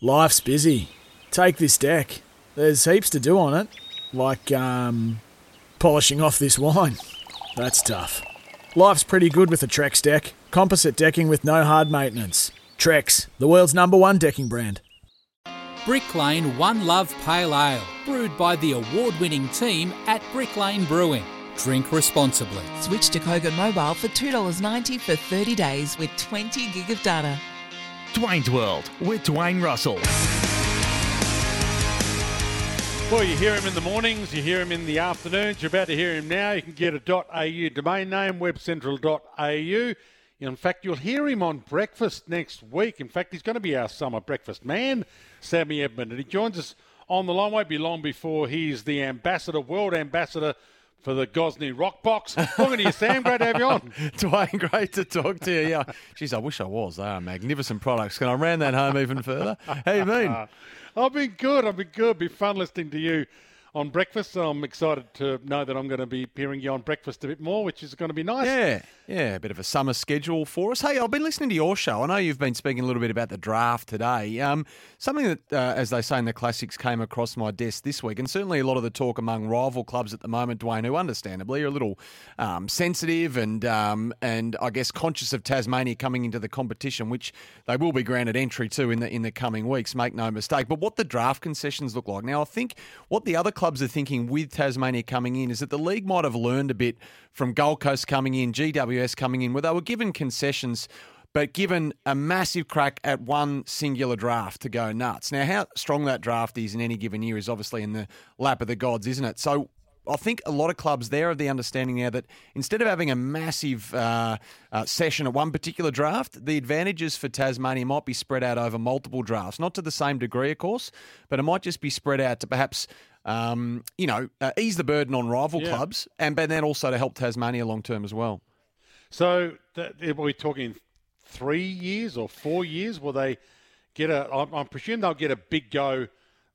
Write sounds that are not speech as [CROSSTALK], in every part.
Life's busy. Take this deck. There's heaps to do on it, like um, polishing off this wine. That's tough. Life's pretty good with a Trex deck. Composite decking with no hard maintenance. Trex, the world's number one decking brand. Brick Lane One Love Pale Ale, brewed by the award winning team at Brick Lane Brewing. Drink responsibly. Switch to Kogan Mobile for $2.90 for 30 days with 20 gig of data. Dwayne's World with Dwayne Russell. Well, you hear him in the mornings, you hear him in the afternoons, you're about to hear him now. You can get a .au domain name, webcentral.au. In fact, you'll hear him on breakfast next week. In fact, he's going to be our summer breakfast man, Sammy Edmund. And he joins us on the line. Won't be long before he's the ambassador, world ambassador for the Gosney Rock Box. Talking to you, Sam. Great to have you on. [LAUGHS] Dwayne, great to talk to you. Yeah, geez, I wish I was. They are magnificent products. Can I round that home even further? How you been? I've been good. I've been good. Be fun listening to you on breakfast. So I'm excited to know that I'm going to be hearing you on breakfast a bit more, which is going to be nice. Yeah, yeah, a bit of a summer schedule for us. Hey, I've been listening to your show. I know you've been speaking a little bit about the draft today. Um, something that, uh, as they say in the classics, came across my desk this week, and certainly a lot of the talk among rival clubs at the moment, Dwayne, who understandably are a little um, sensitive and um, and I guess conscious of Tasmania coming into the competition, which they will be granted entry to in the in the coming weeks. Make no mistake. But what the draft concessions look like now, I think what the other clubs are thinking with Tasmania coming in is that the league might have learned a bit from Gold Coast coming in, GWS coming in, where they were given concessions but given a massive crack at one singular draft to go nuts. Now, how strong that draft is in any given year is obviously in the lap of the gods, isn't it? So I think a lot of clubs there have the understanding now that instead of having a massive uh, uh, session at one particular draft, the advantages for Tasmania might be spread out over multiple drafts. Not to the same degree, of course, but it might just be spread out to perhaps. Um, you know, uh, ease the burden on rival Yeah. clubs, and but then also to help Tasmania long term as well. So that, are we talking three years or four years? Will they get a? I, I presume they'll get a big go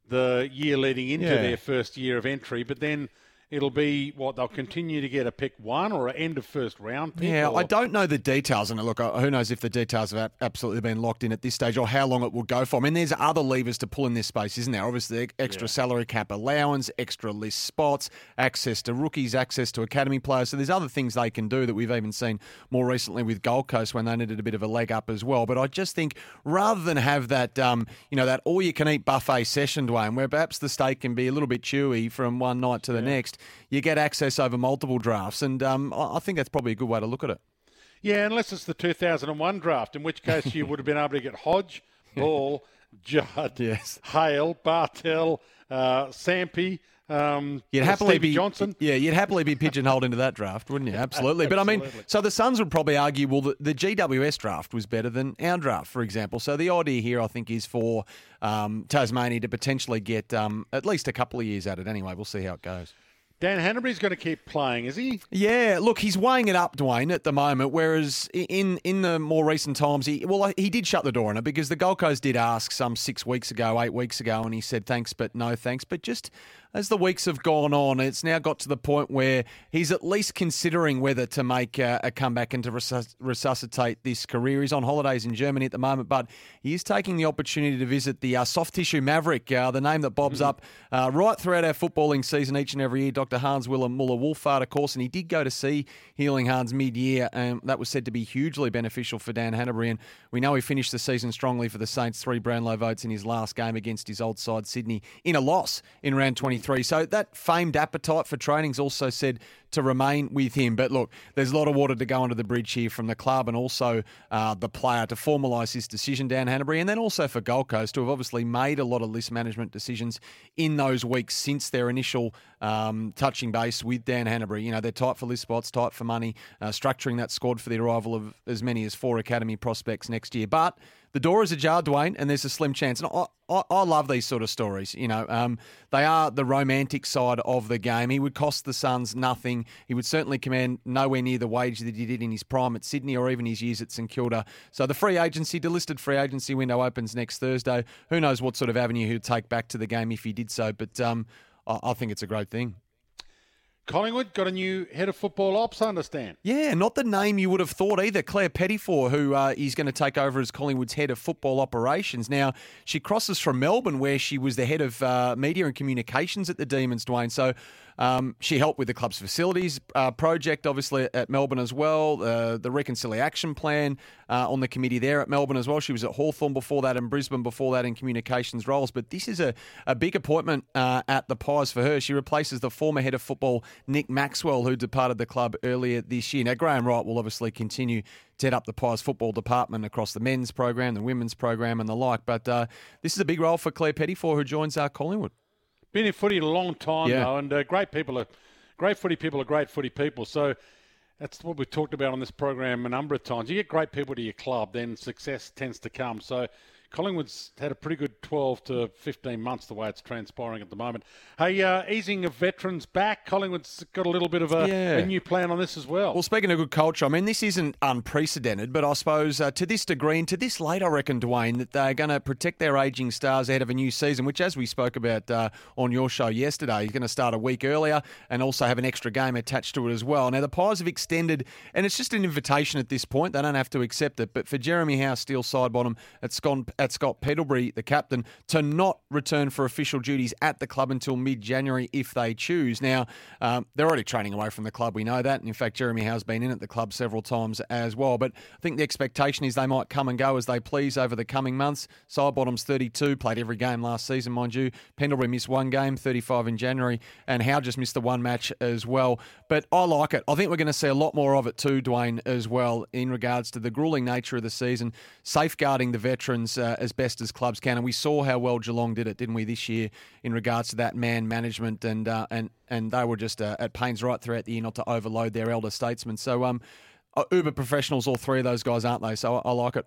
the year leading into Yeah. their first year of entry, but then it'll be what they'll continue to get a pick one or an end of first round pick. Yeah, or- I don't know the details, and look, uh, who knows if the details have absolutely been locked in at this stage or how long it will go for. I mean, there's other levers to pull in this space, isn't there? Obviously, extra salary cap allowance, extra list spots, access to rookies, access to academy players. So there's other things they can do that we've even seen more recently with Gold Coast when they needed a bit of a leg up as well. But I just think rather than have that, um, you know, that all-you-can-eat buffet session, Dwayne, where perhaps the steak can be a little bit chewy from one night to the next, you get access over multiple drafts, and um, I think that's probably a good way to look at it. Yeah, unless it's the 2001 draft, in which case you would have been able to get Hodge, [LAUGHS] Ball, Judd, Yes. Hale, Bartel, uh, Sampy. Um, You'd uh, happily Stevie be Johnson. Yeah, you'd happily be pigeonholed into that draft, wouldn't you? [LAUGHS] Absolutely. But I mean, so the Suns would probably argue, well, the, the GWS draft was better than our draft, for example. So the idea here, I think, is for um, Tasmania to potentially get um, at least a couple of years at it. Anyway, we'll see how it goes. Dan Hannebery's going to keep playing, is he? Yeah, look, he's weighing it up, Dwayne, at the moment. Whereas in in the more recent times, he well, he did shut the door on it because the Gold Coast did ask some six weeks ago, eight weeks ago, and he said thanks, but no thanks. But just as the weeks have gone on, it's now got to the point where he's at least considering whether to make a, a comeback and to resus- resuscitate this career. He's on holidays in Germany at the moment, but he is taking the opportunity to visit the uh, Soft Tissue Maverick, uh, the name that bobs up uh, right throughout our footballing season each and every year. Dr. Hans Wilhelm Muller Wohlfahrt, of course, and he did go to see Healing Hans mid year, and that was said to be hugely beneficial for Dan Hannebery. And we know he finished the season strongly for the Saints, three Brownlow votes in his last game against his old side, Sydney, in a loss in round 23. So that famed appetite for training's also said to remain with him. But look, there's a lot of water to go under the bridge here from the club and also uh, the player to formalise his decision, Dan Hannebery, and then also for Gold Coast, who have obviously made a lot of list management decisions in those weeks since their initial um, touching base with Dan Hannebery. You know, they're tight for list spots, tight for money, uh, structuring that squad for the arrival of as many as four academy prospects next year. But the door is ajar, Dwayne, and there's a slim chance. And I, I, I love these sort of stories. You know, um, they are the romantic side of the game. He would cost the Suns nothing. He would certainly command nowhere near the wage that he did in his prime at Sydney or even his years at St Kilda. So the free agency, delisted free agency window opens next Thursday. Who knows what sort of avenue he'll take back to the game if he did so? But um, I, I think it's a great thing. Collingwood got a new head of football ops, I understand. Yeah, not the name you would have thought either. Claire Pettifor, who uh, is going to take over as Collingwood's head of football operations. Now, she crosses from Melbourne, where she was the head of uh, media and communications at the Demons, Dwayne. So um, she helped with the club's facilities uh, project, obviously at Melbourne as well. Uh, the reconciliation plan uh, on the committee there at Melbourne as well. She was at Hawthorn before that and Brisbane before that in communications roles. But this is a, a big appointment uh, at the Pies for her. She replaces the former head of football, Nick Maxwell, who departed the club earlier this year. Now, Graham Wright will obviously continue to head up the Pies football department across the men's program, the women's program, and the like. But uh, this is a big role for Claire Pettifor, who joins our Collingwood. Been in footy a long time Yeah. though, and uh, great people are great footy people are great footy people. So that's what we've talked about on this program a number of times. You get great people to your club, then success tends to come. So Collingwood's had a pretty good 12 to 15 months the way it's transpiring at the moment. Hey, uh, easing of veterans back. Collingwood's got a little bit of a, Yeah. a new plan on this as well. Well, speaking of good culture, I mean, this isn't unprecedented, but I suppose uh, to this degree and to this late, I reckon, Dwayne, that they're going to protect their ageing stars ahead of a new season, which, as we spoke about uh, on your show yesterday, is going to start a week earlier and also have an extra game attached to it as well. Now, the Pies have extended, and it's just an invitation at this point. They don't have to accept it, but for Jeremy Howe, Steel Sidebottom, Scott, at Scott Pendlebury, the captain, to not return for official duties at the club until mid January if they choose. Now, um, they're already training away from the club, we know that. And in fact, Jeremy Howe's been in at the club several times as well. But I think the expectation is they might come and go as they please over the coming months. Sidebottom's 32, played every game last season, mind you. Pendlebury missed one game, 35 in January, and Howe just missed the one match as well. But I like it. I think we're going to see a lot more of it too, Dwayne, as well, in regards to the grueling nature of the season, safeguarding the veterans uh, as best as clubs can. And we saw how well Geelong did it, didn't we, this year in regards to that man management, and uh, and and they were just uh, at pains right throughout the year not to overload their elder statesmen. So um, uh, uber professionals, all three of those guys, aren't they? So I, I like it.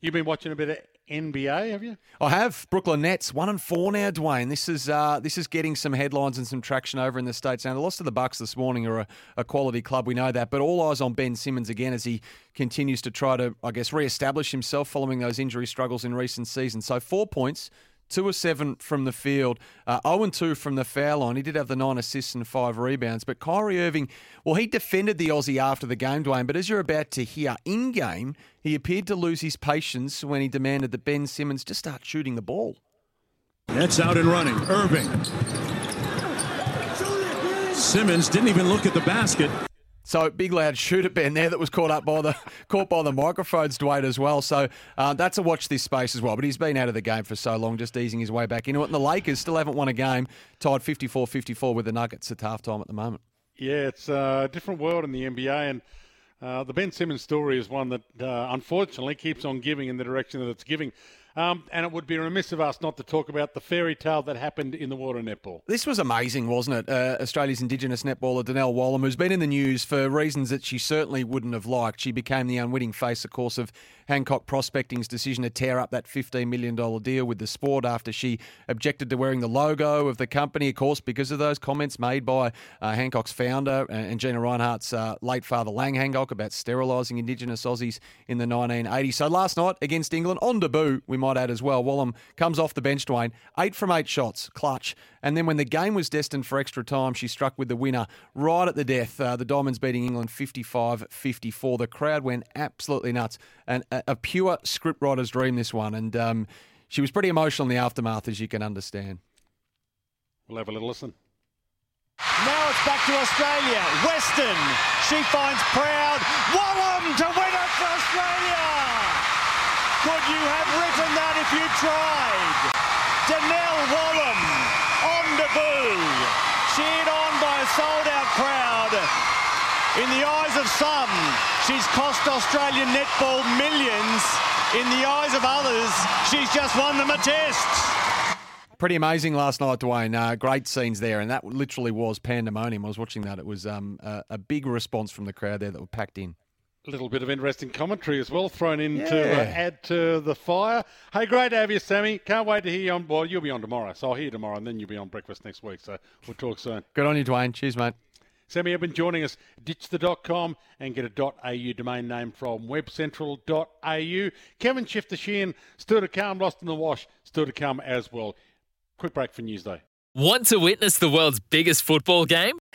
You've been watching a bit of NBA, have you? I have Brooklyn Nets one and four now, Dwayne. This is uh, this is getting some headlines and some traction over in the states. Now, the loss to the Bucks this morning are a, a quality club, we know that, but all eyes on Ben Simmons again as he continues to try to, I guess, re-establish himself following those injury struggles in recent seasons. So four points. Two or seven from the field, uh, 0 and 2 from the foul line. He did have the nine assists and five rebounds. But Kyrie Irving, well, he defended the Aussie after the game, Dwayne. But as you're about to hear, in game, he appeared to lose his patience when he demanded that Ben Simmons just start shooting the ball. That's out and running. Irving. Simmons didn't even look at the basket. So big loud shooter Ben there that was caught up by the [LAUGHS] caught by the microphones, Dwayne as well. So uh, that's a watch this space as well. But he's been out of the game for so long, just easing his way back into it. And the Lakers still haven't won a game, tied 54-54 with the Nuggets at halftime at the moment. Yeah, it's a different world in the NBA, and uh, the Ben Simmons story is one that uh, unfortunately keeps on giving in the direction that it's giving. Um, and it would be remiss of us not to talk about the fairy tale that happened in the water netball. This was amazing, wasn't it? Uh, Australia's Indigenous netballer Donnell Wallam, who's been in the news for reasons that she certainly wouldn't have liked. She became the unwitting face, of course, of Hancock Prospecting's decision to tear up that $15 million deal with the sport after she objected to wearing the logo of the company, of course, because of those comments made by uh, Hancock's founder uh, and Gina Rinehart's uh, late father, Lang Hancock, about sterilising Indigenous Aussies in the 1980s. So last night against England, on debut, we might add as well, Wallam comes off the bench, Dwayne, eight from eight shots, clutch. And then when the game was destined for extra time, she struck with the winner right at the death. Uh, the Diamonds beating England 55 54. The crowd went absolutely nuts. And a, a pure scriptwriter's dream, this one. And um, she was pretty emotional in the aftermath, as you can understand. We'll have a little listen. Now it's back to Australia. Weston, she finds Proud. Wallam to win it for Australia. Could you have written that if you tried? Donnell Wallam on debut. Cheered on by a sold out crowd. In the eyes of some, she's cost Australian netball millions. In the eyes of others, she's just won them a test. Pretty amazing last night, Dwayne. Uh, great scenes there, and that literally was pandemonium. I was watching that; it was um, a, a big response from the crowd there that were packed in. A little bit of interesting commentary as well thrown in to uh, add to the fire. Hey, great to have you, Sammy. Can't wait to hear you on. Well, you'll be on tomorrow, so I'll hear you tomorrow, and then you'll be on breakfast next week. So we'll talk soon. Good on you, Dwayne. Cheers, mate. Sammy Edmund joining us. Ditch the .com and get a .au domain name from webcentral.au. Kevin Shifter Sheehan still to come. Lost in the wash still to come as well. Quick break for Newsday. Want to witness the world's biggest football game?